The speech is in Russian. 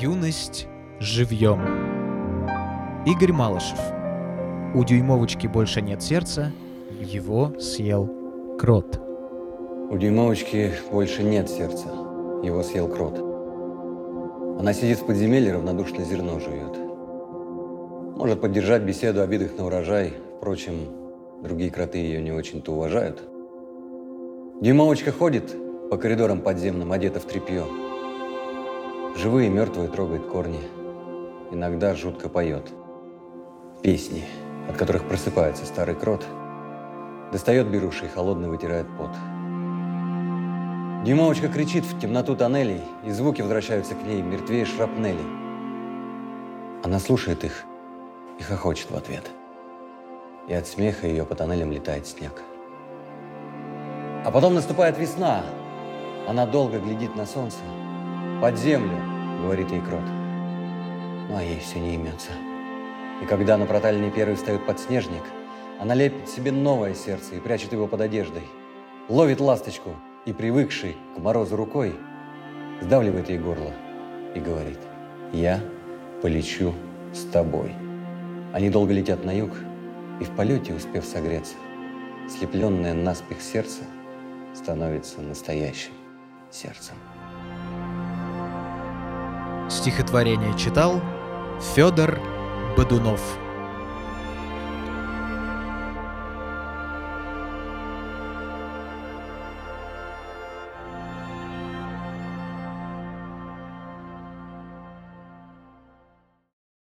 Юность живьем. Игорь Малышев. У дюймовочки больше нет сердца, его съел крот. У дюймовочки больше нет сердца, его съел крот. Она сидит в подземелье, равнодушно зерно жует. Может поддержать беседу о видах на урожай, впрочем, другие кроты ее не очень-то уважают. Дюймовочка ходит по коридорам подземным, одета в тряпье. Живые и мертвые трогает корни. Иногда жутко поет. Песни, от которых просыпается старый крот. Достает беруши и холодно вытирает пот. Дюймовочка кричит в темноту тоннелей, и звуки возвращаются к ней, мертвее шрапнелей. Она слушает их и хохочет в ответ. И от смеха ее по тоннелям летает снег. А потом наступает весна. Она долго глядит на солнце, под землю, говорит ей крот. Ну, а ей все не имется. И когда на проталине первый встает подснежник, она лепит себе новое сердце и прячет его под одеждой. Ловит ласточку и, привыкший к морозу рукой, сдавливает ей горло и говорит, «Я полечу с тобой». Они долго летят на юг, и в полете, успев согреться, слепленное наспех сердце становится настоящим сердцем. Стихотворение читал Федор Бодунов.